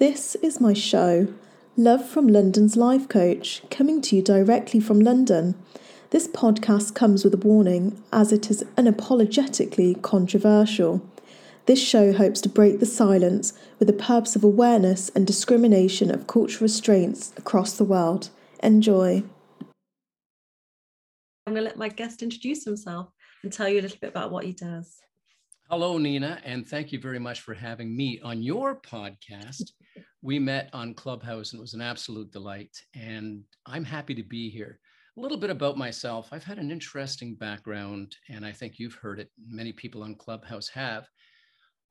This is my show, Love from London's Life Coach, coming to you directly from London. This podcast comes with a warning as it is unapologetically controversial. This show hopes to break the silence with the purpose of awareness and discrimination of cultural restraints across the world. Enjoy. I'm going to let my guest introduce himself and tell you a little bit about what he does. Hello, Nina, and thank you very much for having me on your podcast. We met on Clubhouse and it was an absolute delight. And I'm happy to be here. A little bit about myself. I've had an interesting background, and I think you've heard it. Many people on Clubhouse have.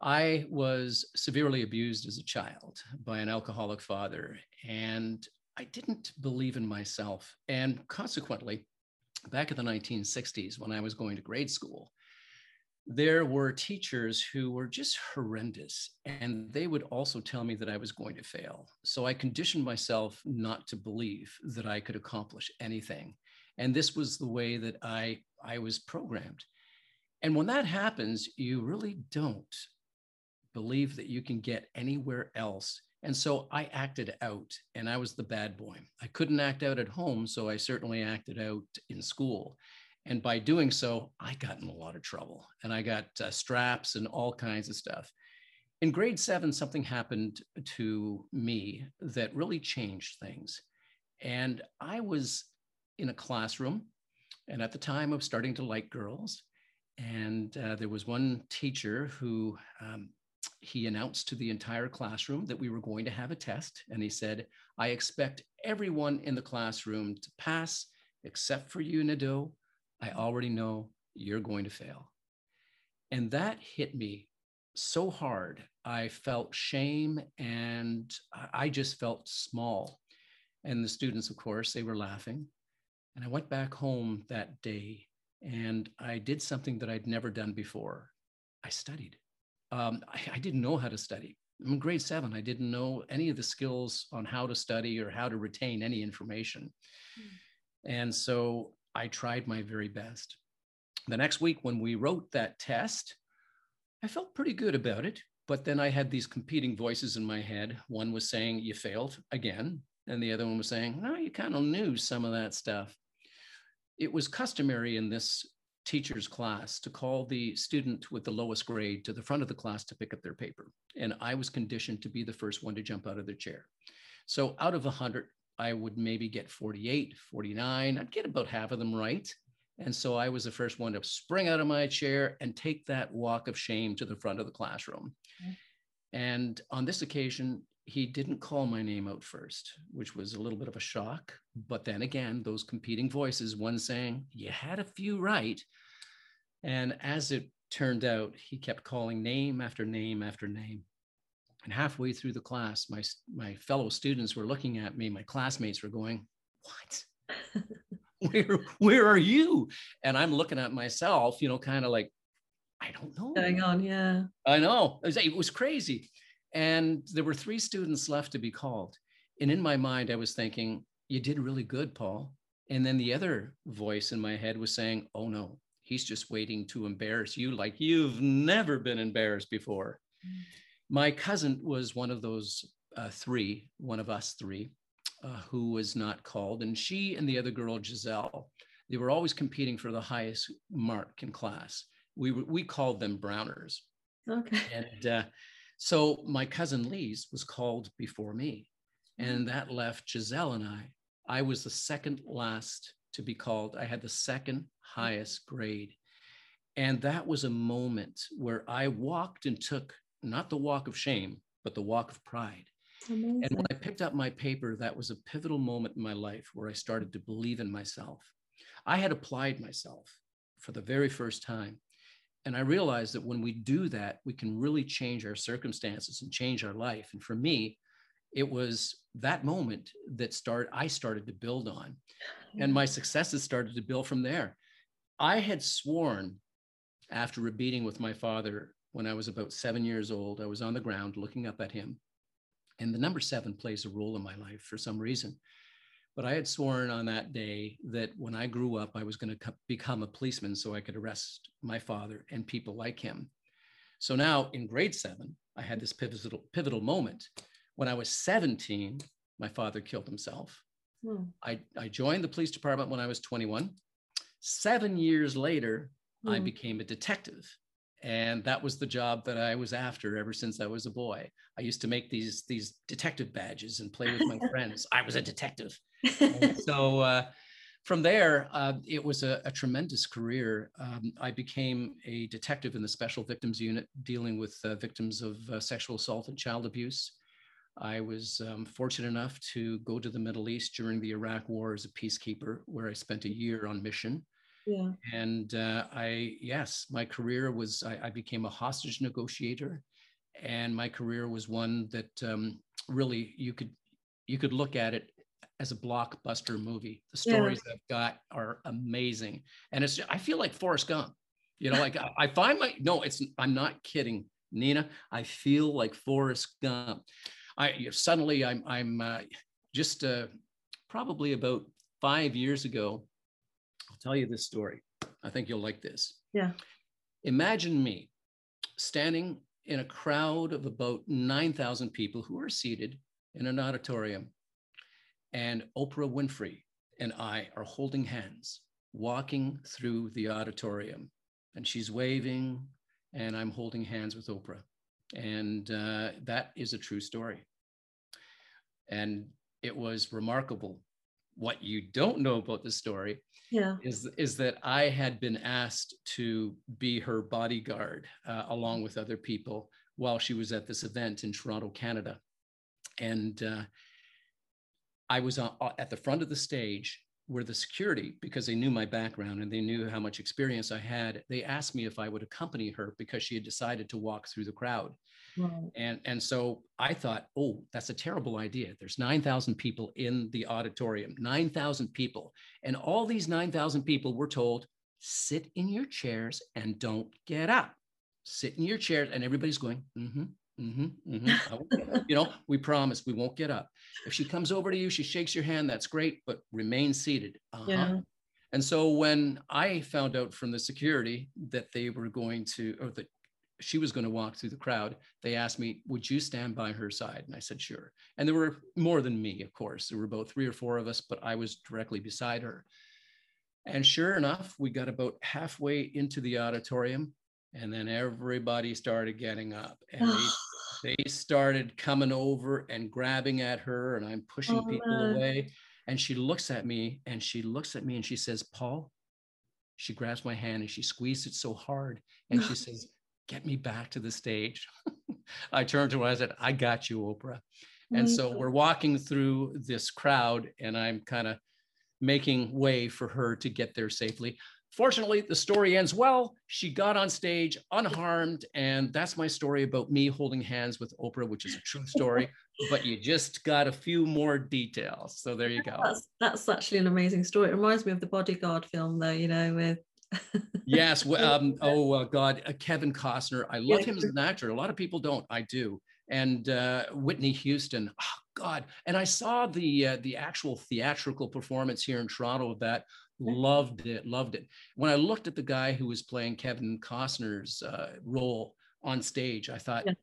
I was severely abused as a child by an alcoholic father, and I didn't believe in myself. And consequently, back in the 1960s, when I was going to grade school, there were teachers who were just horrendous and they would also tell me that I was going to fail. So I conditioned myself not to believe that I could accomplish anything. And this was the way that I, I was programmed. And when that happens, you really don't believe that you can get anywhere else. And so I acted out and I was the bad boy. I couldn't act out at home, so I certainly acted out in school. And by doing so, I got in a lot of trouble and I got uh, straps and all kinds of stuff. In grade seven, something happened to me that really changed things. And I was in a classroom, and at the time, I was starting to like girls. And uh, there was one teacher who um, he announced to the entire classroom that we were going to have a test. And he said, I expect everyone in the classroom to pass except for you, Nadeau, I already know you're going to fail. And that hit me so hard. I felt shame and I just felt small. And the students, of course, they were laughing. And I went back home that day and I did something that I'd never done before. I studied. Um, I, I, didn't know how to study. I'm in grade seven. I didn't know any of the skills on how to study or how to retain any information. Mm. And so I tried my very best. The next week, when we wrote that test, I felt pretty good about it. But then I had these competing voices in my head. One was saying, You failed again. And the other one was saying, No, you kind of knew some of that stuff. It was customary in this teacher's class to call the student with the lowest grade to the front of the class to pick up their paper. And I was conditioned to be the first one to jump out of their chair. So out of 100, I would maybe get 48, 49. I'd get about half of them right. And so I was the first one to spring out of my chair and take that walk of shame to the front of the classroom. Okay. And on this occasion, he didn't call my name out first, which was a little bit of a shock. But then again, those competing voices, one saying, You had a few right. And as it turned out, he kept calling name after name after name. And halfway through the class, my, my fellow students were looking at me, my classmates were going, What? where, where are you? And I'm looking at myself, you know, kind of like, I don't know. Going on, yeah. I know. It was, it was crazy. And there were three students left to be called. And in my mind, I was thinking, You did really good, Paul. And then the other voice in my head was saying, Oh no, he's just waiting to embarrass you like you've never been embarrassed before. Mm my cousin was one of those uh, three, one of us three, uh, who was not called. And she and the other girl, Giselle, they were always competing for the highest mark in class. We, we called them Browners. Okay. And uh, so my cousin Lise was called before me. And that left Giselle and I. I was the second last to be called. I had the second highest grade. And that was a moment where I walked and took not the walk of shame, but the walk of pride. Amazing. And when I picked up my paper, that was a pivotal moment in my life where I started to believe in myself. I had applied myself for the very first time. And I realized that when we do that, we can really change our circumstances and change our life. And for me, it was that moment that start I started to build on. And my successes started to build from there. I had sworn after a beating with my father when I was about seven years old. I was on the ground looking up at him. And the number seven plays a role in my life for some reason. But I had sworn on that day that when I grew up, I was going to become a policeman so I could arrest my father and people like him. So now in grade seven, I had this pivotal, pivotal moment When I was 17, my father killed himself. Hmm. I, I joined the police department when I was 21. Seven years later, hmm. I became a detective. And that was the job that I was after ever since I was a boy. I used to make these, these detective badges and play with my friends. I was a detective. so uh, from there, uh, it was a, a tremendous career. Um, I became a detective in the Special Victims Unit, dealing with uh, victims of uh, sexual assault and child abuse. I was um, fortunate enough to go to the Middle East during the Iraq War as a peacekeeper, where I spent a year on mission. Yeah. And uh, I, yes, my career was, I, I, became a hostage negotiator. And my career was one that um, really you could, you could look at it as a blockbuster movie. The stories yeah. I've got are amazing. And it's, I feel like Forrest Gump, you know, like I, I find my, no, it's, I'm not kidding, Nina. I feel like Forrest Gump. I suddenly I'm I'm uh, just uh, probably about five years ago. I'll tell you this story. I think you'll like this. Yeah. Imagine me standing in a crowd of about 9,000 people who are seated in an auditorium, and Oprah Winfrey and I are holding hands, walking through the auditorium, and she's waving, and I'm holding hands with Oprah. And uh, that is a true story. And it was remarkable. What you don't know about the story yeah. is, is that I had been asked to be her bodyguard uh, along with other people while she was at this event in Toronto, Canada. And uh, I was on, uh, at the front of the stage where the security, because they knew my background and they knew how much experience I had, they asked me if I would accompany her because she had decided to walk through the crowd. Right. And, and so I thought, oh, that's a terrible idea. There's 9,000 people in the auditorium, 9,000 people. And all these 9,000 people were told, sit in your chairs and don't get up. Sit in your chairs. And everybody's going, mm-hmm, Mm-hmm, mm-hmm. you know, we promise we won't get up. If she comes over to you, she shakes your hand, that's great, but remain seated. Uh-huh. Yeah. And so when I found out from the security that they were going to, or that she was going to walk through the crowd, they asked me, Would you stand by her side? And I said, Sure. And there were more than me, of course. There were about three or four of us, but I was directly beside her. And sure enough, we got about halfway into the auditorium, and then everybody started getting up. And they they started coming over and grabbing at her and i'm pushing oh, people man. away and she looks at me and she looks at me and she says paul she grabs my hand and she squeezed it so hard and she says get me back to the stage i turned to her and i said i got you oprah and so we're walking through this crowd and i'm kind of making way for her to get there safely Fortunately, the story ends well. She got on stage unharmed. And that's my story about me holding hands with Oprah, which is a true story. but you just got a few more details. So there you go. That's, that's actually an amazing story. It reminds me of the Bodyguard film, though, you know, with. yes. Well, um, oh, uh, God. Uh, Kevin Costner. I love yeah. him as an actor. A lot of people don't. I do. And uh, Whitney Houston. Oh, God. And I saw the uh, the actual theatrical performance here in Toronto of that loved it loved it. When i looked at the guy who was playing kevin costner's uh, role on stage i thought yeah.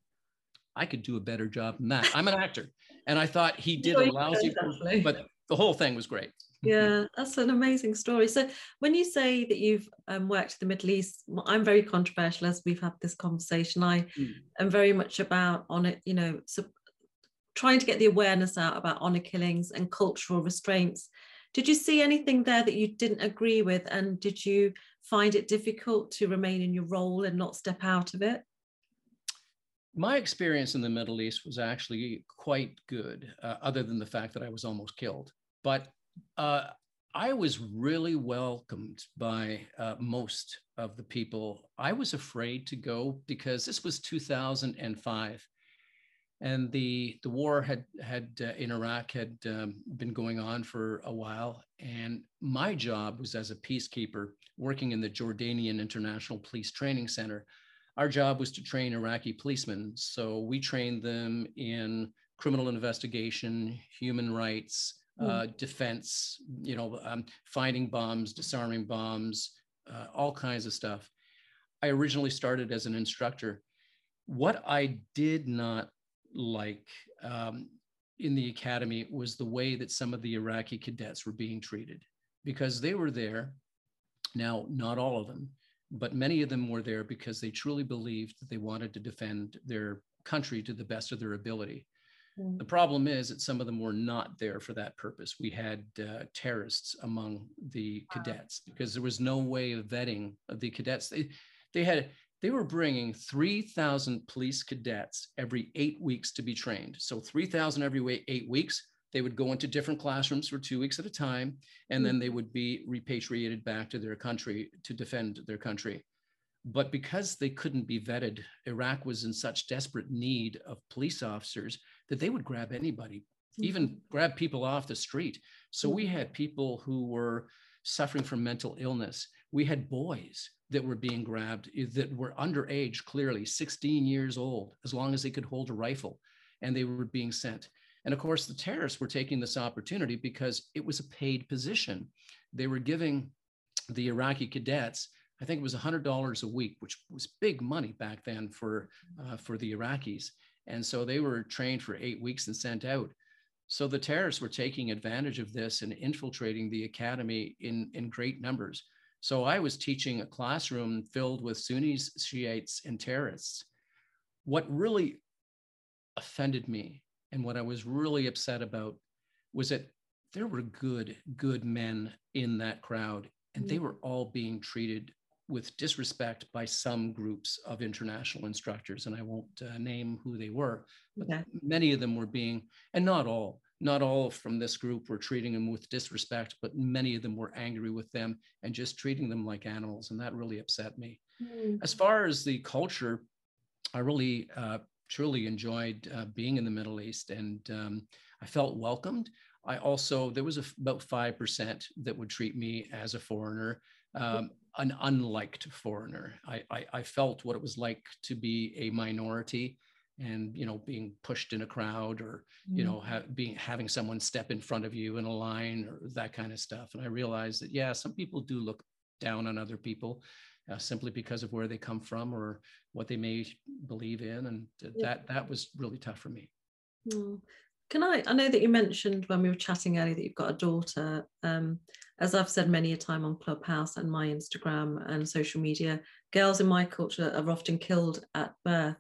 i could do a better job than that. I'm an actor. And i thought he did a lousy but the whole thing was great. Yeah that's an amazing story. So when you say that you've um, worked in the middle east i'm very controversial as we've had this conversation. I mm. am very much about on it you know so trying to get the awareness out about honor killings and cultural restraints did you see anything there that you didn't agree with? And did you find it difficult to remain in your role and not step out of it? My experience in the Middle East was actually quite good, uh, other than the fact that I was almost killed. But uh, I was really welcomed by uh, most of the people. I was afraid to go because this was 2005 and the the war had had uh, in Iraq had um, been going on for a while, and my job was as a peacekeeper working in the Jordanian International Police Training Center. Our job was to train Iraqi policemen, so we trained them in criminal investigation, human rights, mm. uh, defense, you know, um, finding bombs, disarming bombs, uh, all kinds of stuff. I originally started as an instructor. What I did not like um, in the academy was the way that some of the Iraqi cadets were being treated because they were there. Now, not all of them, but many of them were there because they truly believed that they wanted to defend their country to the best of their ability. Mm. The problem is that some of them were not there for that purpose. We had uh, terrorists among the cadets because there was no way of vetting of the cadets. They, they had they were bringing 3,000 police cadets every eight weeks to be trained. So 3,000 every eight weeks. They would go into different classrooms for two weeks at a time, and then they would be repatriated back to their country to defend their country. But because they couldn't be vetted, Iraq was in such desperate need of police officers that they would grab anybody, even mm-hmm. grab people off the street. So we had people who were suffering from mental illness. We had boys that were being grabbed that were underage, clearly 16 years old, as long as they could hold a rifle, and they were being sent. And of course, the terrorists were taking this opportunity because it was a paid position. They were giving the Iraqi cadets, I think it was $100 a week, which was big money back then for, uh, for the Iraqis. And so they were trained for eight weeks and sent out. So the terrorists were taking advantage of this and infiltrating the academy in, in great numbers. So I was teaching a classroom filled with Sunnis, Shiites, and terrorists. What really offended me and what I was really upset about was that there were good, good men in that crowd, and they mm. were all being treated with disrespect by some groups of international instructors. And I won't uh, name who they were, but okay. many of them were being, and not all, not all from this group were treating them with disrespect, but many of them were angry with them and just treating them like animals. And that really upset me. Mm. As far as the culture, I really uh, truly enjoyed uh, being in the Middle East and um, I felt welcomed. I also, there was a, about 5% that would treat me as a foreigner, um, an unliked foreigner. I, I, I felt what it was like to be a minority and you know being pushed in a crowd or you know mm-hmm. ha- being having someone step in front of you in a line or that kind of stuff and i realized that yeah some people do look down on other people uh, simply because of where they come from or what they may believe in and that that was really tough for me mm. can i i know that you mentioned when we were chatting earlier that you've got a daughter um, as i've said many a time on clubhouse and my instagram and social media girls in my culture are often killed at birth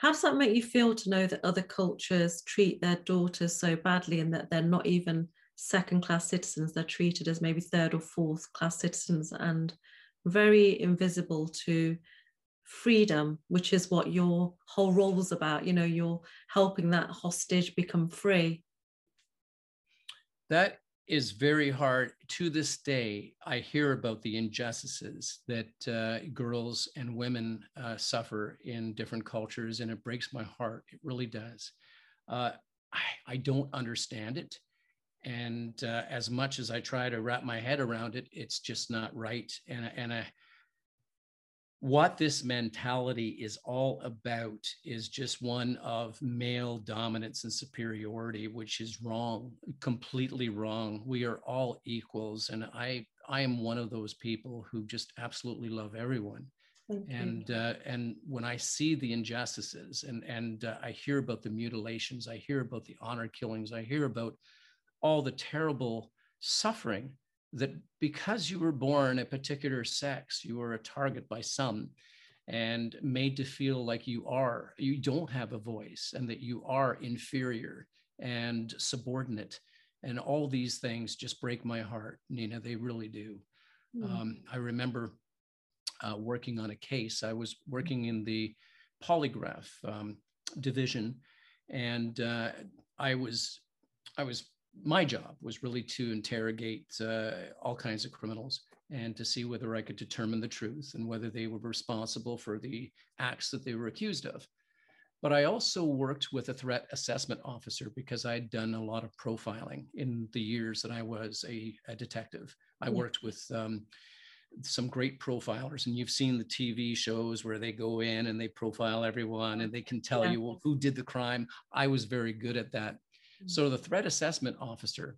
how does that make you feel to know that other cultures treat their daughters so badly and that they're not even second class citizens? They're treated as maybe third or fourth class citizens and very invisible to freedom, which is what your whole role was about. You know, you're helping that hostage become free. That is very hard. To this day, I hear about the injustices that uh, girls and women uh, suffer in different cultures, and it breaks my heart. It really does. Uh, I, I, don't understand it. And uh, as much as I try to wrap my head around it, it's just not right. And, and I, what this mentality is all about is just one of male dominance and superiority which is wrong completely wrong. We are all equals and i i am one of those people who just absolutely love everyone. And uh, and when i see the injustices and and uh, i hear about the mutilations i hear about the honor killings i hear about all the terrible suffering that because you were born a particular sex, you were a target by some and made to feel like you are, you don't have a voice and that you are inferior and subordinate. And all these things just break my heart, Nina. They really do. Mm. Um, I remember uh, working on a case. I was working in the polygraph um, division, and uh, I was I was my job was really to interrogate uh, all kinds of criminals and to see whether I could determine the truth and whether they were responsible for the acts that they were accused of. But I also worked with a threat assessment officer because I had done a lot of profiling in the years that I was a, a detective. I worked with um, some great profilers, and you've seen the TV shows where they go in and they profile everyone and they can tell yeah. you well, who did the crime. I was very good at that so the threat assessment officer,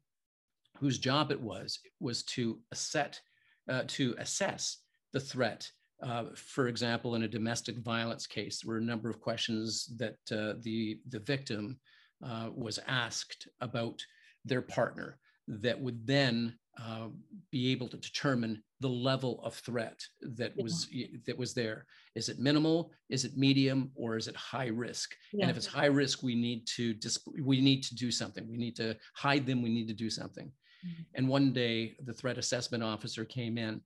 whose job it was, was to assess, uh, to assess the threat uh, for example, in a domestic violence case, there were a number of questions that uh, the, the victim uh, was asked about their partner that would then uh, be able to determine the level of threat that yeah. was that was there. Is it minimal? Is it medium? Or is it high risk? Yeah. And if it's high risk, we need to we need to do something. We need to hide them. We need to do something. Mm-hmm. And one day, the threat assessment officer came in,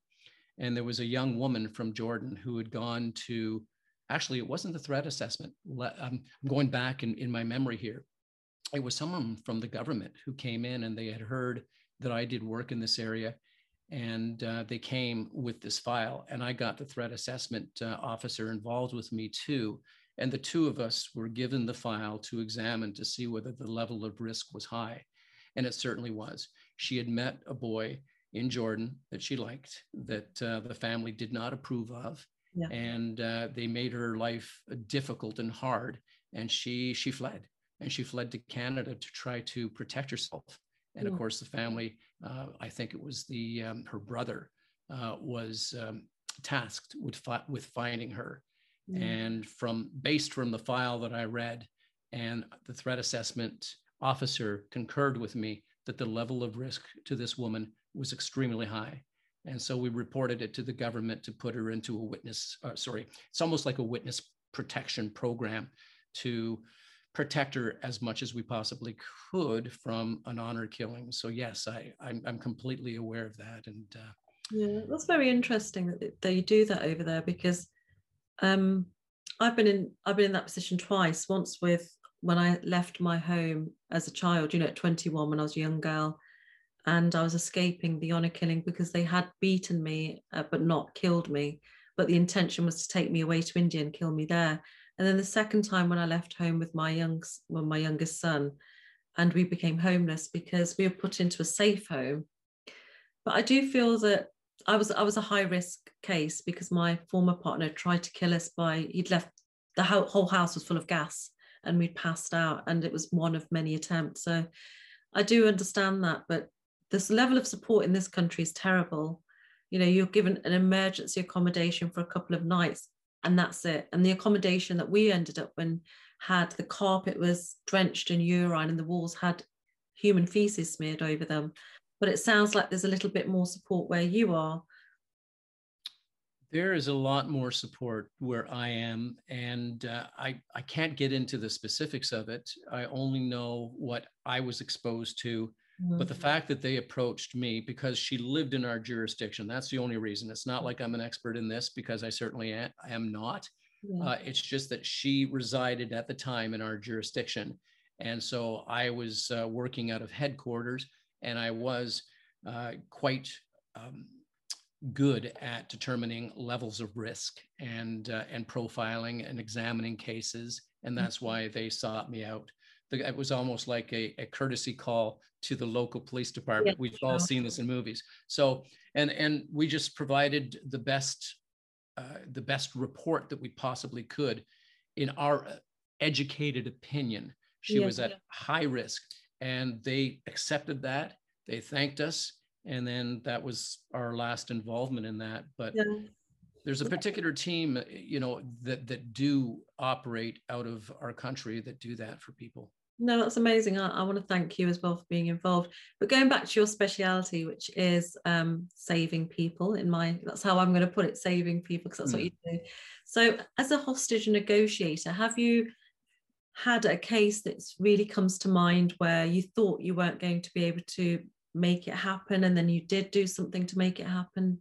and there was a young woman from Jordan who had gone to. Actually, it wasn't the threat assessment. I'm going back in, in my memory here. It was someone from the government who came in and they had heard that I did work in this area. And uh, they came with this file, and I got the threat assessment uh, officer involved with me too. And the two of us were given the file to examine to see whether the level of risk was high. And it certainly was. She had met a boy in Jordan that she liked, that uh, the family did not approve of. Yeah. And uh, they made her life difficult and hard. And she she fled and she fled to Canada to try to protect herself. And of mm. course, the family, uh, I think it was the um, her brother, uh, was um, tasked with fi- with finding her. Mm. And from based from the file that I read, and the threat assessment officer concurred with me that the level of risk to this woman was extremely high. And so we reported it to the government to put her into a witness, uh, sorry, it's almost like a witness protection program to protect her as much as we possibly could from an honor killing. So yes, I I'm, I'm completely aware of that. And uh, yeah, that's very interesting that they do that over there because um, I've been in I've been in that position twice. Once with when I left my home as a child, you know, at 21 when I was a young girl, and I was escaping the honor killing because they had beaten me uh, but not killed me. But the intention was to take me away to India and kill me there. And then the second time when I left home with my young, well, my youngest son, and we became homeless because we were put into a safe home. But I do feel that I was I was a high risk case because my former partner tried to kill us by he'd left the whole house was full of gas and we'd passed out and it was one of many attempts. So I do understand that, but this level of support in this country is terrible. You know, you're given an emergency accommodation for a couple of nights and that's it. And the accommodation that we ended up in had the carpet was drenched in urine and the walls had human feces smeared over them. But it sounds like there's a little bit more support where you are. There is a lot more support where I am, and uh, I, I can't get into the specifics of it. I only know what I was exposed to Mm-hmm. But the mm-hmm. fact that they approached me because she lived in our jurisdiction, that's the only reason. It's not like I'm an expert in this because I certainly am not. Yeah. Uh, it's just that she resided at the time in our jurisdiction. And so I was uh, working out of headquarters and I was uh, quite um, good at determining levels of risk and, uh, and profiling and examining cases. And that's mm-hmm. why they sought me out the, it was almost like a, a, courtesy call to the local police department. Yeah. We've all seen this in movies. So, and and we just provided the best uh, the best report that we possibly could in our uh, educated opinion. She yeah, was at yeah. high risk, and they accepted that. They thanked us, and then that was our last involvement in that. But there's a particular team, you know, that that do operate out of our country that do that for people. No, that's amazing. I, I, want to thank you as well for being involved. But going back to your speciality, which is um, saving people, in my that's how I'm going to put it, saving people, because that's mm. what you do. So, as a hostage negotiator, have you had a case that really comes to mind where you thought you weren't going to be able to make it happen, and then you did do something to make it happen?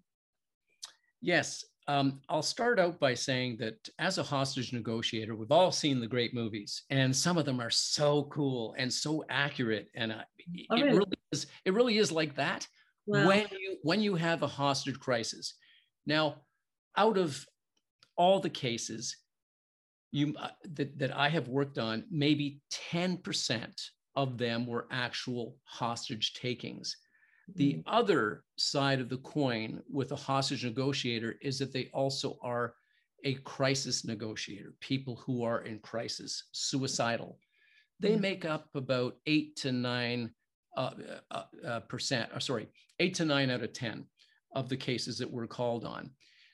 Yes, um, I'll start out by saying that as a hostage negotiator, we've all seen the great movies, and some of them are so cool and so accurate, and uh, oh, it really? really is. It really is like that wow. when you when you have a hostage crisis. Now, out of all the cases you uh, that, that I have worked on, maybe ten percent of them were actual hostage takings. The mm-hmm. other side of the coin with a hostage negotiator is that they also are a crisis negotiator, people who are in crisis, suicidal. They mm-hmm. make up about eight to nine uh, uh, uh, percent, or sorry, eight to nine out of 10 of the cases that we're called on.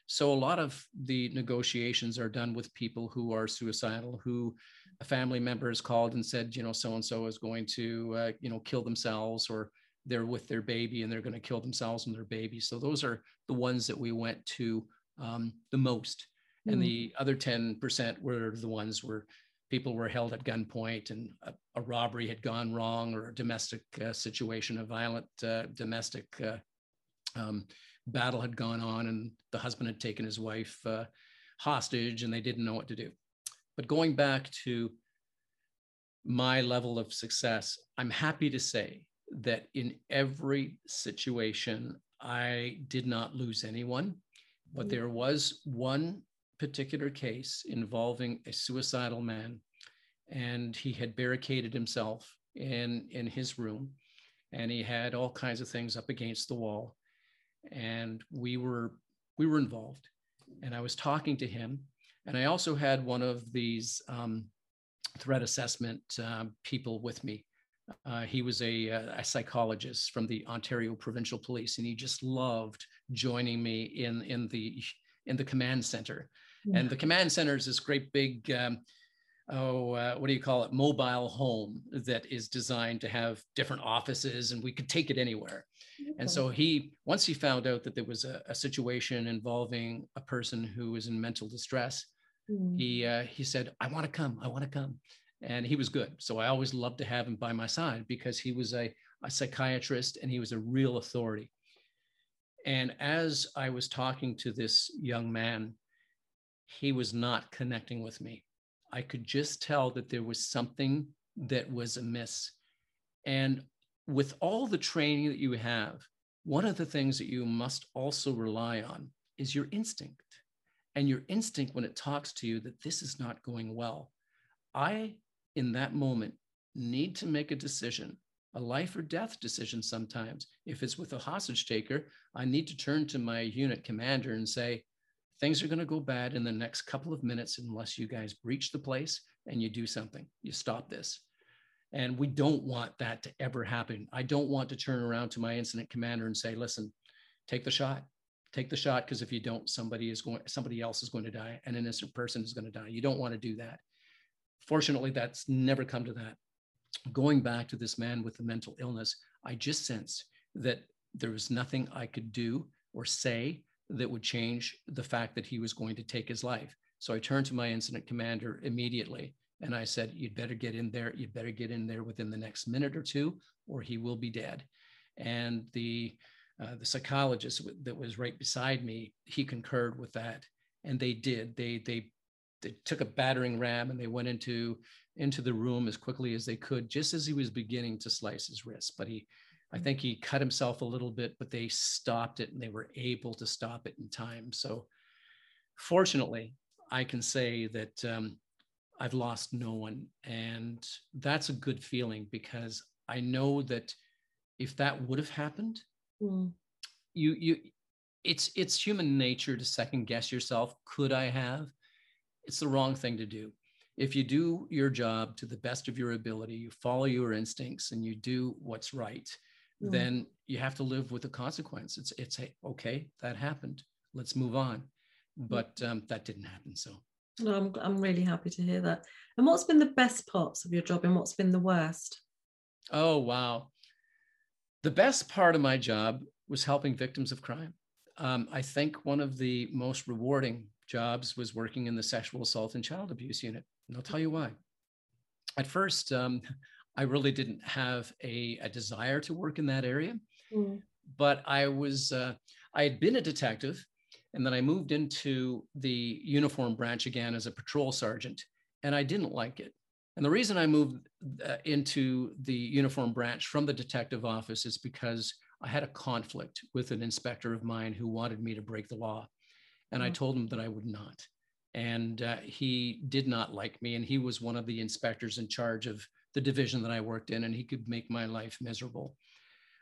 So a lot of the negotiations are done with people who are suicidal, who a family member has called and said, you know, so and so is going to, uh, you know, kill themselves, or they're with their baby and they're going to kill themselves and their baby. So those are the ones that we went to um, the most. Mm. And the other 10% were the ones where people were held at gunpoint and a, a robbery had gone wrong or a domestic uh, situation, a violent uh, domestic uh, um, battle had gone on and the husband had taken his wife uh, hostage and they didn't know what to do. But going back to my level of success, I'm happy to say that in every situation, I did not lose anyone, but mm. there was one particular case involving a suicidal man, and he had barricaded himself in, in his room, and he had all kinds of things up against the wall, and we were we were involved, and I was talking to him, and I also had one of these um, threat assessment uh, people with me uh, he was a, uh, a, psychologist from the Ontario Provincial Police, and he just loved joining me in in the in the command center. Yeah. And the command center is this great big, um, oh, uh, what do you call it, mobile home that is designed to have different offices, and we could take it anywhere. Okay. And so he, once he found out that there was a, a situation involving a person who was in mental distress, mm. he uh, he said, "I want to come. I want to come." And he was good. So I always loved to have him by my side because he was a, a psychiatrist and he was a real authority. And as I was talking to this young man, he was not connecting with me. I could just tell that there was something that was amiss. And with all the training that you have, one of the things that you must also rely on is your instinct. And your instinct when it talks to you that this is not going well. I in that moment need to make a decision, a life or death decision sometimes. If it's with a hostage taker, I need to turn to my unit commander and say, things are going to go bad in the next couple of minutes unless you guys breach the place and you do something. You stop this. And we don't want that to ever happen. I don't want to turn around to my incident commander and say, listen, take the shot. Take the shot because if you don't, somebody is going, somebody else is going to die. An innocent person is going to die. You don't want to do that. Fortunately, that's never come to that. Going back to this man with the mental illness, I just sensed that there was nothing I could do or say that would change the fact that he was going to take his life. So I turned to my incident commander immediately and I said, You'd better get in there. You'd better get in there within the next minute or two, or he will be dead. And the uh, the psychologist that was right beside me, he concurred with that, and they did. They they they took a battering ram and they went into into the room as quickly as they could just as he was beginning to slice his wrist. But he i think he cut himself a little bit but they stopped it and they were able to stop it in time. So fortunately i can say that um, i've lost no one. And that's a good feeling because i know that if that would have happened mm. you you it's it's human nature to second guess yourself. Could i have it's the wrong thing to do. If you do your job to the best of your ability, you follow your instincts and you do what's right, mm. then you have to live with the consequence. It's it's a, okay, that happened. Let's move on. But um, that didn't happen. So no, I'm I'm really happy to hear that. And what's been the best parts of your job and what's been the worst? Oh wow. The best part of my job was helping victims of crime. Um, I think one of the most rewarding jobs was working in the sexual assault and child abuse unit. And I'll tell you why. At first, um, I really didn't have a, a, desire to work in that area, mm. but I was, uh, I had been a detective and then I moved into the uniform branch again as a patrol sergeant, and I didn't like it. And the reason I moved uh, into the uniform branch from the detective office is because I had a conflict with an inspector of mine who wanted me to break the law. And I mm. told him that I would not. And uh, he did not like me. And he was one of the inspectors in charge of the division that I worked in, and he could make my life miserable.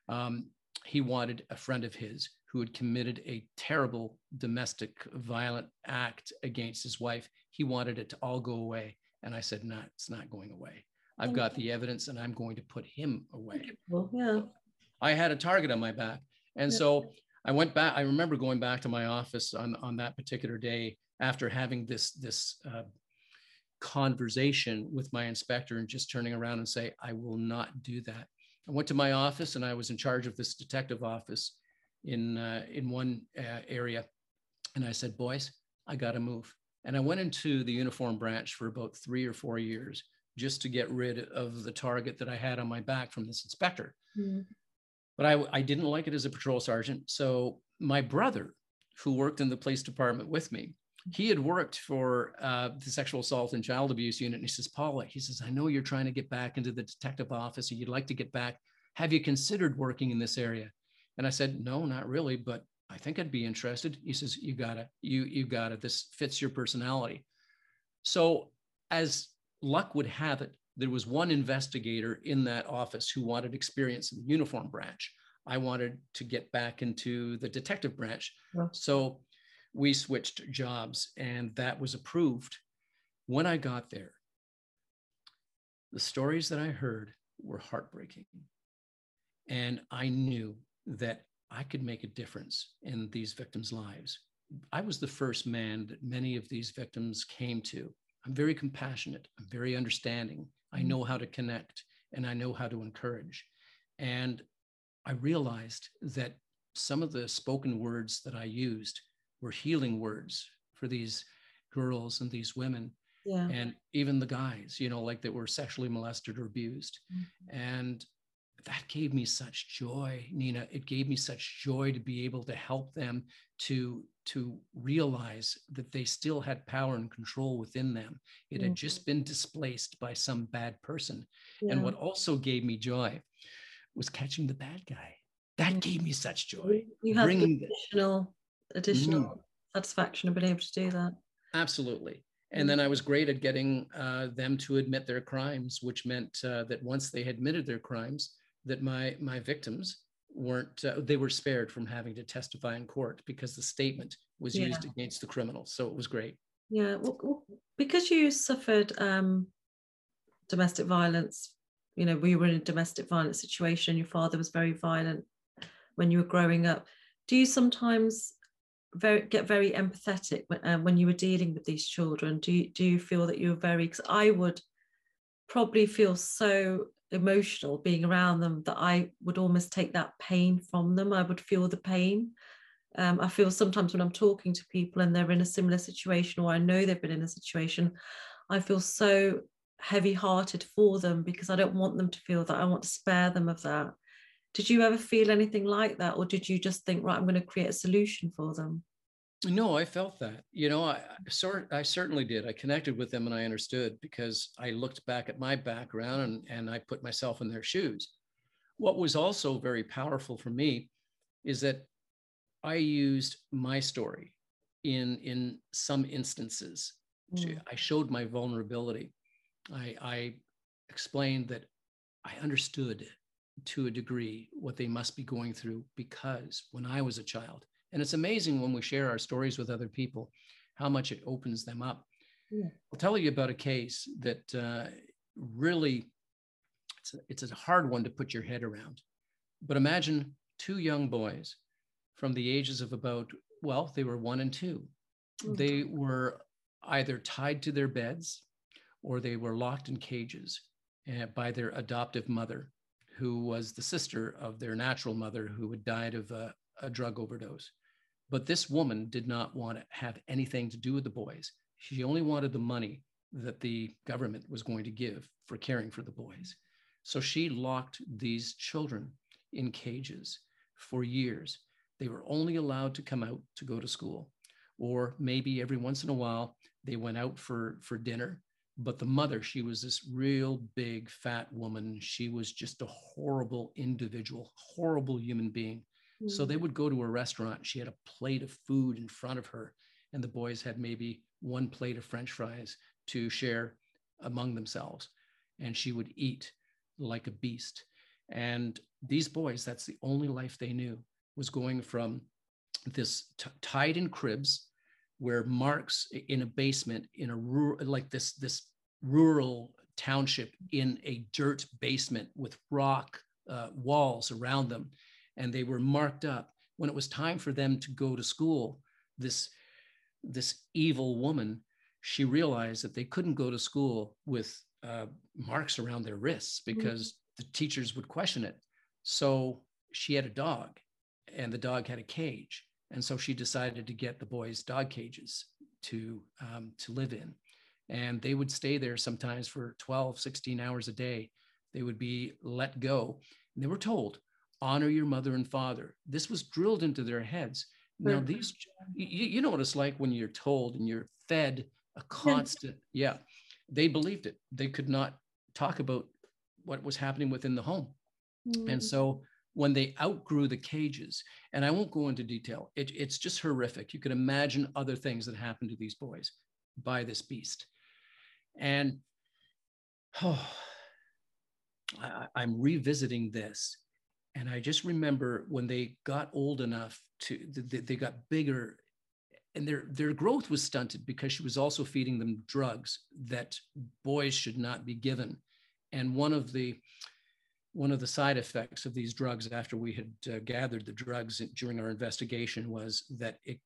Um, he wanted a friend of his who had committed a terrible domestic violent act against his wife. He wanted it to all go away. And I said, no, it's not going away. I've got the evidence and I'm going to put him away. Well, yeah. I had a target on my back. And so I went back. I remember going back to my office on, on that particular day after having this this uh, conversation with my inspector and just turning around and say, I will not do that. I went to my office and I was in charge of this detective office in uh, in one uh, area, and I said, "Boys, I got to move." And I went into the uniform branch for about three or four years just to get rid of the target that I had on my back from this inspector. Mm. But I, I didn't like it as a patrol sergeant. So my brother, who worked in the police department with me, he had worked for uh, the sexual assault and child abuse unit. And he says, Paula, he says, I know you're trying to get back into the detective office and you'd like to get back. Have you considered working in this area? And I said, no, not really, but I think I'd be interested. He says, you got it. You, you got it. This fits your personality. So as luck would have it, there was one investigator in that office who wanted experience in the uniform branch. I wanted to get back into the detective branch. Yeah. So we switched jobs and that was approved. When I got there, the stories that I heard were heartbreaking. And I knew that I could make a difference in these victims' lives. I was the first man that many of these victims came to. I'm very compassionate, I'm very understanding. I mm. know how to connect and I know how to encourage. And I realized that some of the spoken words that I used were healing words for these girls and these women yeah. and even the guys you know like that were sexually molested or abused mm-hmm. and that gave me such joy nina it gave me such joy to be able to help them to to realize that they still had power and control within them it mm-hmm. had just been displaced by some bad person yeah. and what also gave me joy was catching the bad guy that mm-hmm. gave me such joy you had bringing additional additional mm. satisfaction of being able to do that. Absolutely. And mm. then I was great at getting uh, them to admit their crimes, which meant uh, that once they admitted their crimes, that my my victims weren't uh, they were spared from having to testify in court because the statement was yeah. used against the criminal. So it was great. Yeah, well, because you suffered um, domestic violence, you know, we were in a domestic violence situation. Your father was very violent when you were growing up. Do you sometimes very get very empathetic when, uh, when you were dealing with these children do you do you feel that you were very because i would probably feel so emotional being around them that i would almost take that pain from them. I would feel the pain. Um, i feel sometimes when i'm talking to people and they're in a similar situation or i know they've been in a situation i feel so heavy hearted for them because i don't want them to feel that. I want to spare them of that. Did you ever feel anything like that, or did you just think, right, I'm going to create a solution for them? No, I felt that. You know, I sort I certainly did. I connected with them and I understood because I looked back at my background and, and I put myself in their shoes. What was also very powerful for me is that I used my story in in some instances. Mm. I showed my vulnerability. I, I explained that I understood to a degree what they must be going through because when I was a child, and it's amazing when we share our stories with other people, how much it opens them up. Yeah. I'll tell you about a case that uh, really, it's a, it's a hard one to put your head around. But imagine two young boys from the ages of about, well, they were one and 2 mm-hmm. They were either tied to their beds or they were locked in cages uh, by their adoptive mother who was the sister of their natural mother who had died of a, a drug overdose. But this woman did not want to have anything to do with the boys. She only wanted the money that the government was going to give for caring for the boys. So she locked these children in cages for years. They were only allowed to come out to go to school, or maybe every once in a while they went out for, for dinner but the mother she was this real big fat woman she was just a horrible individual horrible human being so they mm. would go to a restaurant she had a plate of food in front of her and the boys had maybe one plate of french fries to share among themselves and she would eat like a beast and these boys that's the only life they knew was going from this t- tied in cribs where marks in a basement in a rural like this this rural township in a dirt basement with rock uh, walls around them and they were marked up when it was time for them to go to school, this, this evil woman, she realized that they couldn't go to school with uh, marks around their wrists mm-hmm. because mm-hmm. the teachers would question it. So she had a dog, and the dog had a cage. And so she decided to get the boys dog cages to, um, to live in. And they would stay there sometimes for 12, 16 hours a day. They would be let go. And they were told, honor your mother and father. This was drilled into their heads. Now, these, you, you know what it's like when you're told and you're fed a constant, yeah, they believed it. They could not talk about what was happening within the home. Mm. And so when they outgrew the cages, and I won't go into detail, it, it's just horrific. You can imagine other things that happened to these boys by this beast. And oh, I, I'm revisiting this. And I just remember when they got old enough to, they, they got bigger and their their growth was stunted because she was also feeding them drugs that boys should not be given. And one of the one of the side effects of these drugs after we had uh, gathered the drugs during our investigation was that it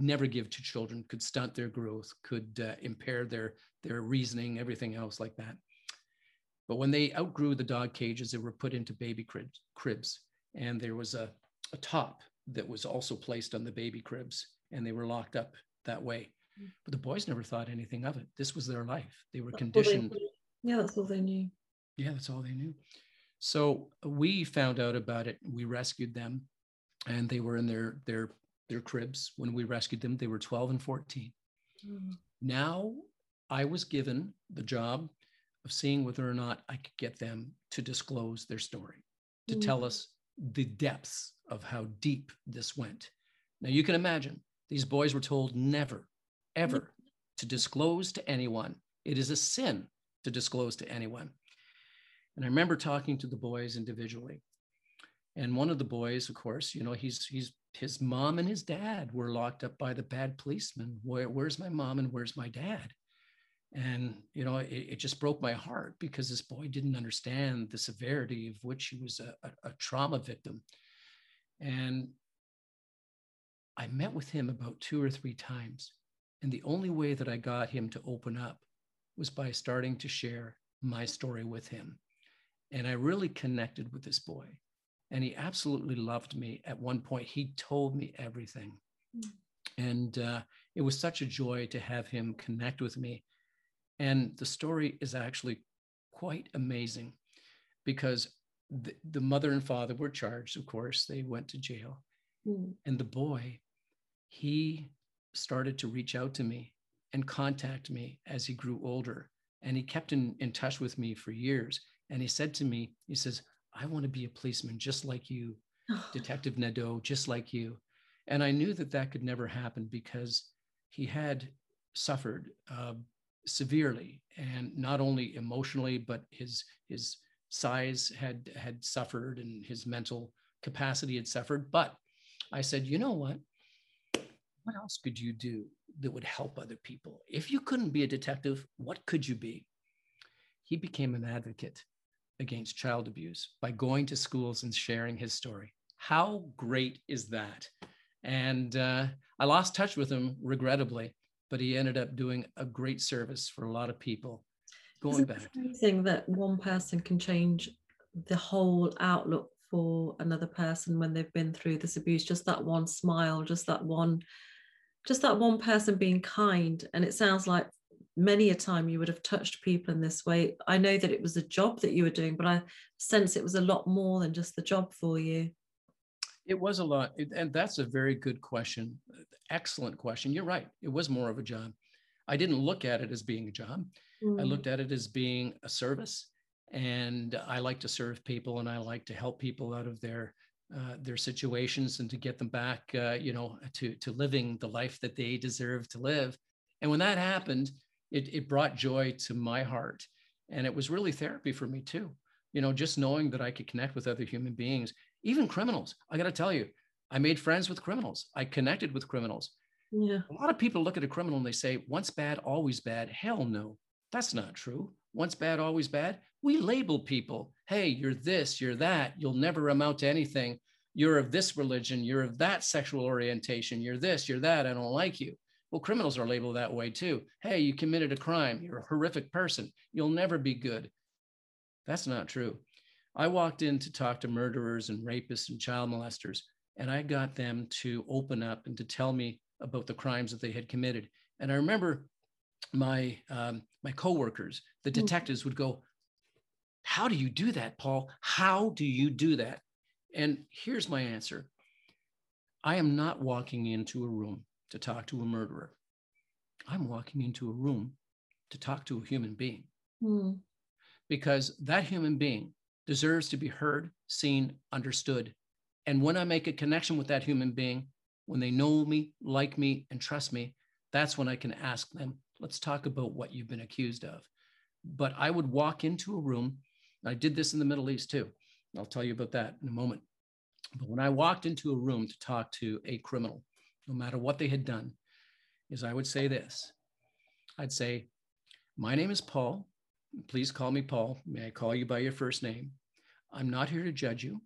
never give to children could stunt their growth could uh, impair their their reasoning everything else like that but when they outgrew the dog cages they were put into baby cribs, cribs and there was a, a top that was also placed on the baby cribs and they were locked up that way mm. but the boys never thought anything of it this was their life they were conditioned yeah that's all they knew yeah that's all they knew so we found out about it. We rescued them, and they were in their their their cribs when we rescued them. They were 12 and 14. Mm. Now I was given the job of seeing whether or not I could get them to disclose their story, to mm. tell us the depths of how deep this went. Now you can imagine these boys were told never, ever to disclose to anyone. It is a sin to disclose to anyone. And I remember talking to the boys individually. And one of the boys, of course, you know, he's he's his mom and his dad were locked up by the bad policeman. Where, where's my mom and where's my dad? And you know, it, it, just broke my heart because this boy didn't understand the severity of which he was a, a, a trauma victim. And I met with him about two or three times. And the only way that I got him to open up was by starting to share my story with him. And I really connected with this boy. And he absolutely loved me. At one point, he told me everything. Mm. And uh, it was such a joy to have him connect with me. And the story is actually quite amazing because the, the mother and father were charged, of course, they went to jail. Mm. And the boy, he started to reach out to me and contact me as he grew older. And he kept in, in touch with me for years. And he said to me, he says, I want to be a policeman just like you, Detective Nadeau, just like you. And I knew that that could never happen because he had suffered uh, severely and not only emotionally, but his, his size had, had suffered and his mental capacity had suffered. But I said, you know what? What else could you do that would help other people? If you couldn't be a detective, what could you be? He became an advocate against child abuse by going to schools and sharing his story. How great is that? And uh, I lost touch with him, regrettably, but he ended up doing a great service for a lot of people going back. Amazing that one person can change the whole outlook for another person when they've been through this abuse. Just that one smile, just that one, just that one person being kind. And it sounds like many a time you would have touched people in this way. I know that it was a job that you were doing, but I sense it was a lot more than just the job for you. It was a lot. And that's a very good question. Excellent question. You're right. It was more of a job. I didn't look at it as being a job. Mm. I looked at it as being a service. And I like to serve people and I like to help people out of their uh, their situations and to get them back, uh, you know, to to living the life that they deserve to live. And when that happened, it, it brought joy to my heart. And it was really therapy for me too. You know, just knowing that I could connect with other human beings, even criminals. I got to tell you, I made friends with criminals. I connected with criminals. Yeah. A lot of people look at a criminal and they say, once bad, always bad. Hell no, that's not true. Once bad, always bad. We label people. Hey, you're this, you're that. You'll never amount to anything. you're of this religion, you're of that sexual orientation, you're this, you're that, I don't like you. Well, criminals are labeled that way too. Hey, you committed a crime, you're a horrific person, you'll never be good. That's not true. I walked in to talk to murderers and rapists and child molesters, and I got them to open up and to tell me about the crimes that they had committed. And I remember my um, my coworkers, the hmm. detectives, would go, "How do you do that, Paul? How do you do that?" And here's my answer: I am not walking into a room to talk to a murderer. I'm walking into a room to talk to a human being. Mm. Because that human being deserves to be heard, seen, understood. And when I make a connection with that human being, when they know me, like me, and trust me, that's when I can ask them, let's talk about what you've been accused of. But I would walk into a room, I did this in the Middle East too. I'll tell you about that in a moment. But when I walked into a room to talk to a criminal, no matter what they had done, is I would say this I'd say, My name is Paul. Please call me Paul. May I call you by your first name? I'm not here to judge you.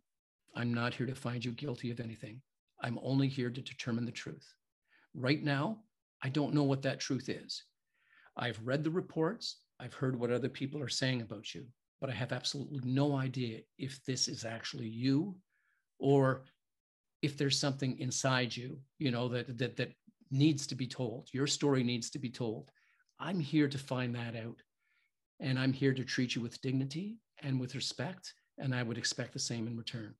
I'm not here to find you guilty of anything. I'm only here to determine the truth. Right now, I don't know what that truth is. I've read the reports, I've heard what other people are saying about you, but I have absolutely no idea if this is actually you or if there's something inside you, you know, that that that needs to be told. Your story needs to be told. I'm here to find that out. And I'm here to treat you with dignity and with respect. And I would expect the same in return.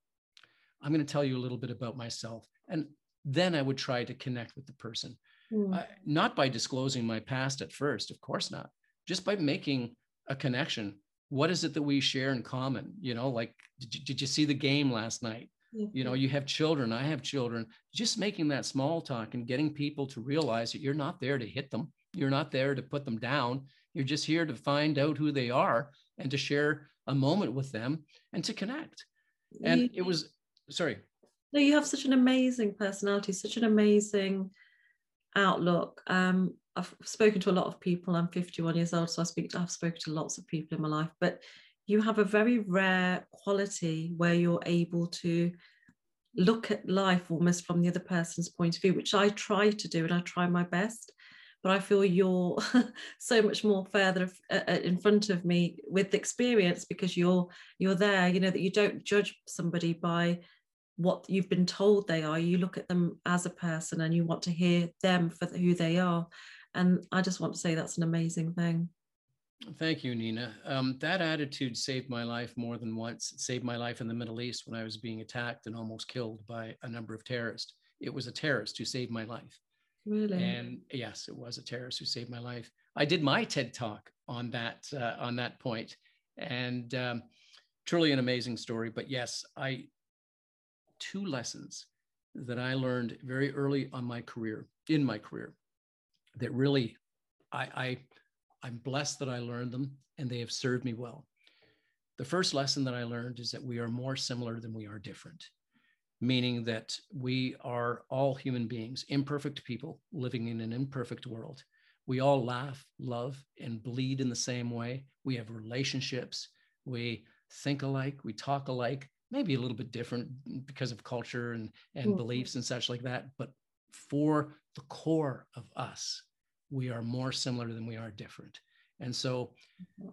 I'm going to tell you a little bit about myself. And then I would try to connect with the person, mm. uh, not by disclosing my past at first, of course not, just by making a connection. What is it that we share in common? You know, like, did you, did you see the game last night? You know, you have children, I have children. Just making that small talk and getting people to realize that you're not there to hit them, you're not there to put them down. You're just here to find out who they are and to share a moment with them and to connect. And it was, sorry. No, you have such an amazing personality, such an amazing outlook. Um, I've spoken to a lot of people. I'm 51 years old, so I speak. To, I've spoken to lots of people in my life, but you have a very rare quality where you're able to look at life almost from the other person's point of view, which I try to do and I try my best. But I feel you're so much more further uh, uh, in front of me with experience because you're you're there. You know that you don't judge somebody by what you've been told they are. You look at them as a person and you want to hear them for who they are. And I just want to say that's an amazing thing. Thank you, Nina. Um, that attitude saved my life more than once. It saved my life in the Middle East when I was being attacked and almost killed by a number of terrorists. It was a terrorist who saved my life. Really? And yes, it was a terrorist who saved my life. I did my TED talk on that uh, on that point, and um, truly an amazing story. But yes, I two lessons that I learned very early on my career in my career that really I, I I'm blessed that I learned them and they have served me well. The first lesson that I learned is that we are more similar than we are different, meaning that we are all human beings, imperfect people living in an imperfect world. We all laugh, love, and bleed in the same way. We have relationships. We think alike. We talk alike, maybe a little bit different because of culture and, and mm-hmm. beliefs and such like that. But for the core of us, we are more similar than we are different. And so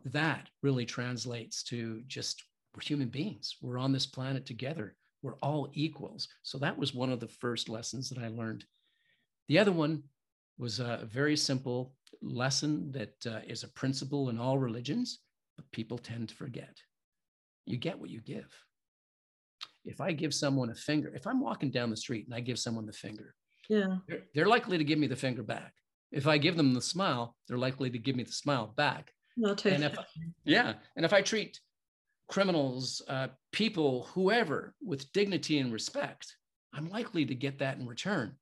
that really translates to just we're human beings. We're on this planet together. We're all equals. So that was one of the first lessons that I learned. The other one was a very simple lesson that uh, is a principle in all religions, but people tend to forget. You get what you give. If I give someone a finger, if I'm walking down the street and I give someone the finger, yeah, they're, they're likely to give me the finger back. If I give them the smile, they're likely to give me the smile back. Not and if, yeah, and if I treat criminals, uh, people, whoever, with dignity and respect, I'm likely to get that in return.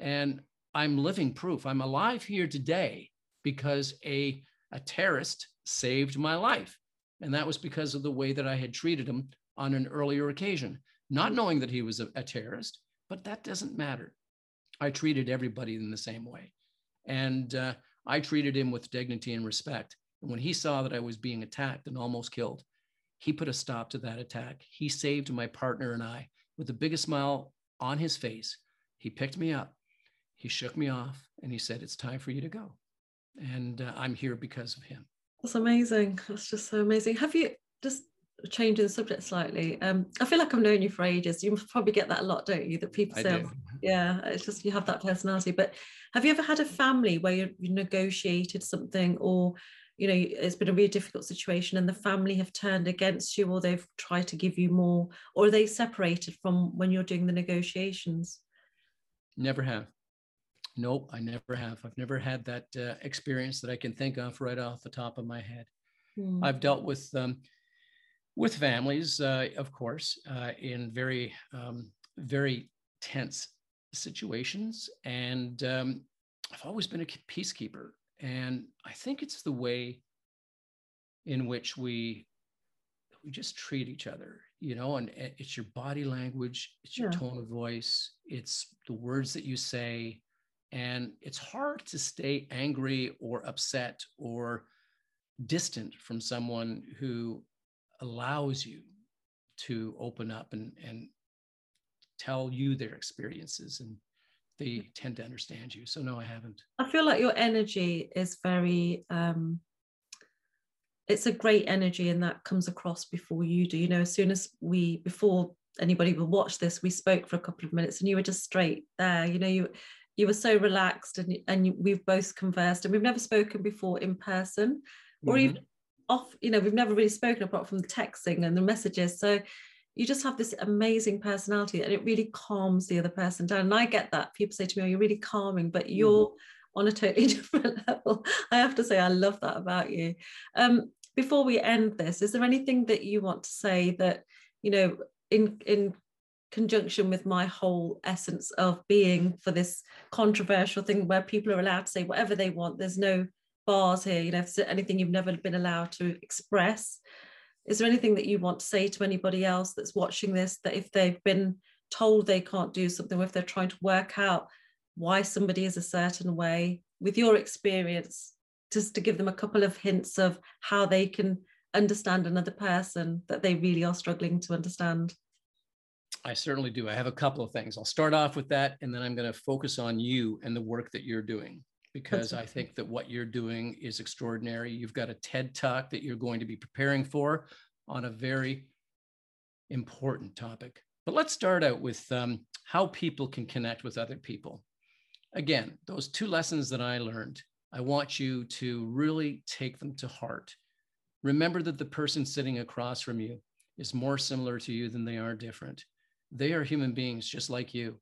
And I'm living proof. I'm alive here today because a, a terrorist saved my life. And that was because of the way that I had treated him on an earlier occasion, not knowing that he was a, a terrorist, but that doesn't matter. I treated everybody in the same way. And uh, I treated him with dignity and respect. And when he saw that I was being attacked and almost killed, he put a stop to that attack. He saved my partner and I. with the biggest smile on his face, he picked me up, he shook me off, and he said, It's time for you to go. And uh, I'm here because of him. That's amazing. That's just so amazing. Have you just changing the subject slightly? Um, I feel like I've known you for ages. You probably get that a lot, don't you? That people say, yeah, it's just you have that personality. But have you ever had a family where you, you negotiated something or you know it's been a really difficult situation and the family have turned against you or they've tried to give you more or are they separated from when you're doing the negotiations. Never have. Nope i never have. I've never had that uh, experience that i can think of right off the top of my head. Mm. i've dealt with um, with families uh, of course uh, in very um, very tense situations and um, i've always been a peacekeeper and I think it's the way in which we we just treat each other, you know, and it's your body language, it's your yeah. tone of voice, it's the words that you say. And it's hard to stay angry or upset or distant from someone who allows you to open up and, and tell you their experiences and they tend to understand you. So no, I haven't. I feel like your energy is very um it's a great energy and that comes across before you do. You know, as soon as we before anybody will watch this, we spoke for a couple of minutes and you were just straight there. You know, you you were so relaxed and and you, we've both conversed and we've never spoken before in person or mm-hmm. even off, you know, we've never really spoken apart from the texting and the messages. So you just have this amazing personality and it really calms the other person down. And I get that. People say to me, Oh, you're really calming, but mm. you're mm. on a totally different level. I have to say, I love that about you. Um, before we end this, is there anything that you want to say that, you know, in in conjunction with my whole essence of being for this controversial thing where people are allowed to say whatever they want, there's no bars here, you know, if anything you've never been allowed to express, is there anything that you want to say to anybody else that's watching this that if they've been told they can't do something, or if they're trying to work out why somebody is a certain way, with your experience, just to give them a couple of hints of how they can understand another person that they really are struggling to understand? I certainly do. I have a couple of things. I'll start off with that, and then I'm going to focus on you and the work that you're doing because I think that what you're doing is extraordinary. You've got a TED talk that you're going to be preparing for on a very important topic. But let's start out with um, how people can connect with other people. Again, those two lessons that I learned, I want you to really take them to heart. Remember that the person sitting across from you is more similar to you than they are different. They are human beings just like you,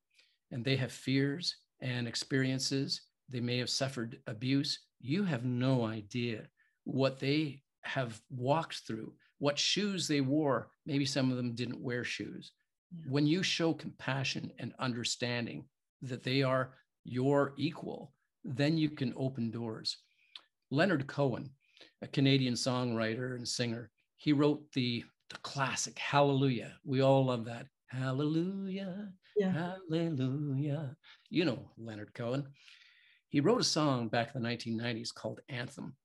and they have fears and experiences they may have suffered abuse. You have no idea what they have walked through, what shoes they wore. Maybe some of them didn't wear shoes. Yeah. When you show compassion and understanding that they are your equal, then you can open doors. Leonard Cohen, a Canadian songwriter and singer, he wrote the, the classic Hallelujah. We all love that. Hallelujah, yeah. hallelujah. You know Leonard Cohen. He wrote a song back in the 1990s called Anthem.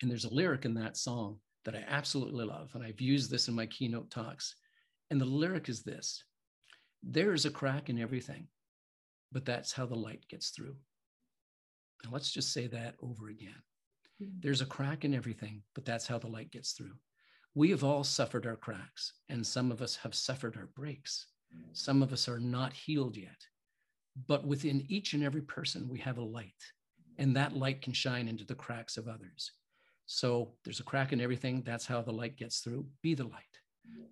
And there's a lyric in that song that I absolutely love. And I've used this in my keynote talks. And the lyric is this There is a crack in everything, but that's how the light gets through. Now let's just say that over again. Mm-hmm. There's a crack in everything, but that's how the light gets through. We have all suffered our cracks, and some of us have suffered our breaks. Some of us are not healed yet. But within each and every person, we have a light, and that light can shine into the cracks of others. So there's a crack in everything. That's how the light gets through. Be the light.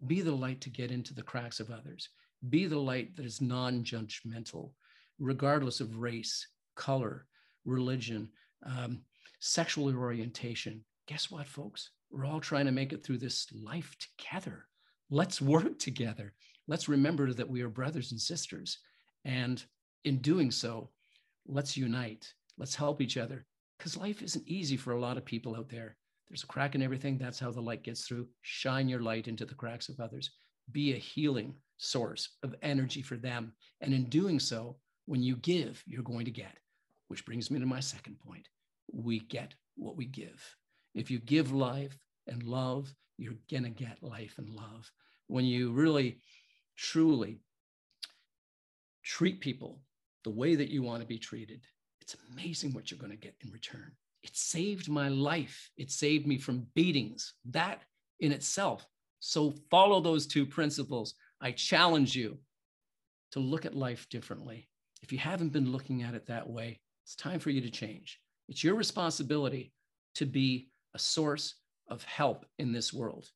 Be the light to get into the cracks of others. Be the light that is non judgmental, regardless of race, color, religion, um, sexual orientation. Guess what, folks? We're all trying to make it through this life together. Let's work together. Let's remember that we are brothers and sisters. And in doing so, let's unite, let's help each other, because life isn't easy for a lot of people out there. There's a crack in everything. That's how the light gets through. Shine your light into the cracks of others. Be a healing source of energy for them. And in doing so, when you give, you're going to get, which brings me to my second point. We get what we give. If you give life and love, you're going to get life and love. When you really, truly treat people the way that you want to be treated, it's amazing what you're going to get in return. It saved my life. It saved me from beatings. That in itself. So follow those two principles. I challenge you to look at life differently. If you haven't been looking at it that way, it's time for you to change. It's your responsibility to be a source of help in this world.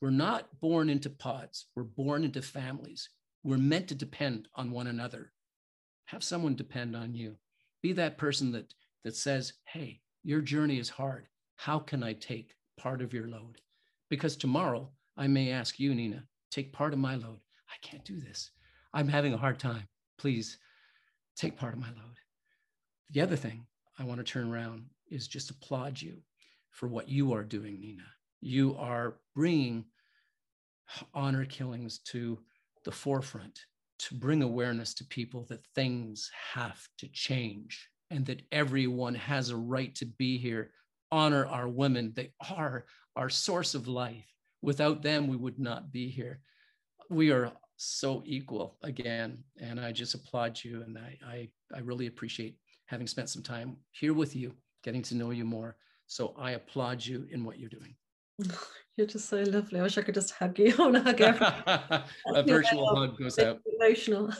We're not born into pods, we're born into families. We're meant to depend on one another. Have someone depend on you. Be that person that, that says, Hey, your journey is hard. How can I take part of your load? Because tomorrow I may ask you, Nina, take part of my load. I can't do this. I'm having a hard time. Please take part of my load. The other thing I want to turn around is just applaud you for what you are doing, Nina. You are bringing honor killings to the forefront to bring awareness to people that things have to change and that everyone has a right to be here. Honor our women. They are our source of life. Without them, we would not be here. We are so equal again. And I just applaud you. And I, I, I really appreciate having spent some time here with you, getting to know you more. So I applaud you in what you're doing. You're just so lovely. I wish I could just hug you. I want to hug everyone. a virtual hug goes out. Emotional.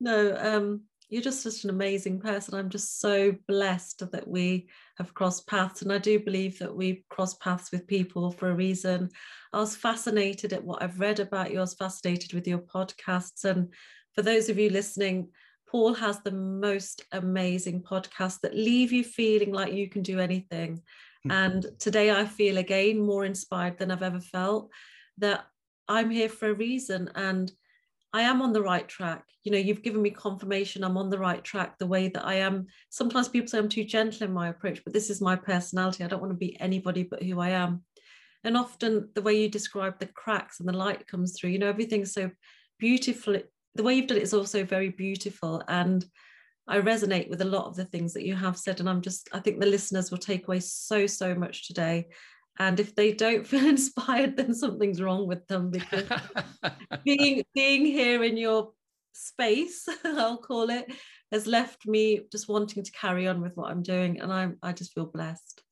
no, um, you're just such an amazing person. I'm just so blessed that we have crossed paths. And I do believe that we cross paths with people for a reason. I was fascinated at what I've read about you. I was fascinated with your podcasts. And for those of you listening, Paul has the most amazing podcasts that leave you feeling like you can do anything. Hmm. And today I feel again more inspired than I've ever felt that I'm here for a reason. And I am on the right track. You know, you've given me confirmation I'm on the right track the way that I am. Sometimes people say I'm too gentle in my approach, but this is my personality. I don't want to be anybody but who I am. And often the way you describe the cracks and the light comes through, you know, everything's so beautiful. The way you've done it is also very beautiful. And I resonate with a lot of the things that you have said. And I'm just, I think the listeners will take away so, so much today. And if they don't feel inspired then something's wrong with them because being being here in your space i'll call it has left me just wanting to carry on with what i'm doing and i i just feel blessed.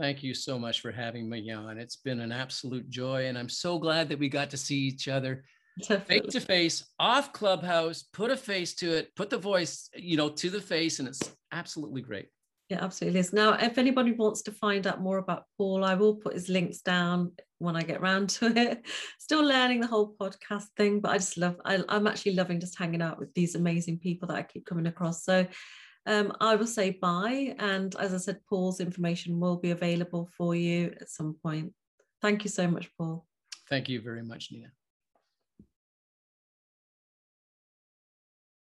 Thank you so much for having me on. It's been an absolute joy and i'm so glad that we got to see each other face to face off clubhouse put a face to it put the voice you know to the face and it's absolutely great yeah, absolutely, Liz. Now, if anybody wants to find out more about Paul, I will put his links down when I get around to it. Still learning the whole podcast thing, but I just love, I, am actually loving just hanging out with these amazing people that I keep coming across. So um, I will say bye. And as I said, Paul's information will be available for you at some point. Thank you so much, Paul. Thank you very much, Nina.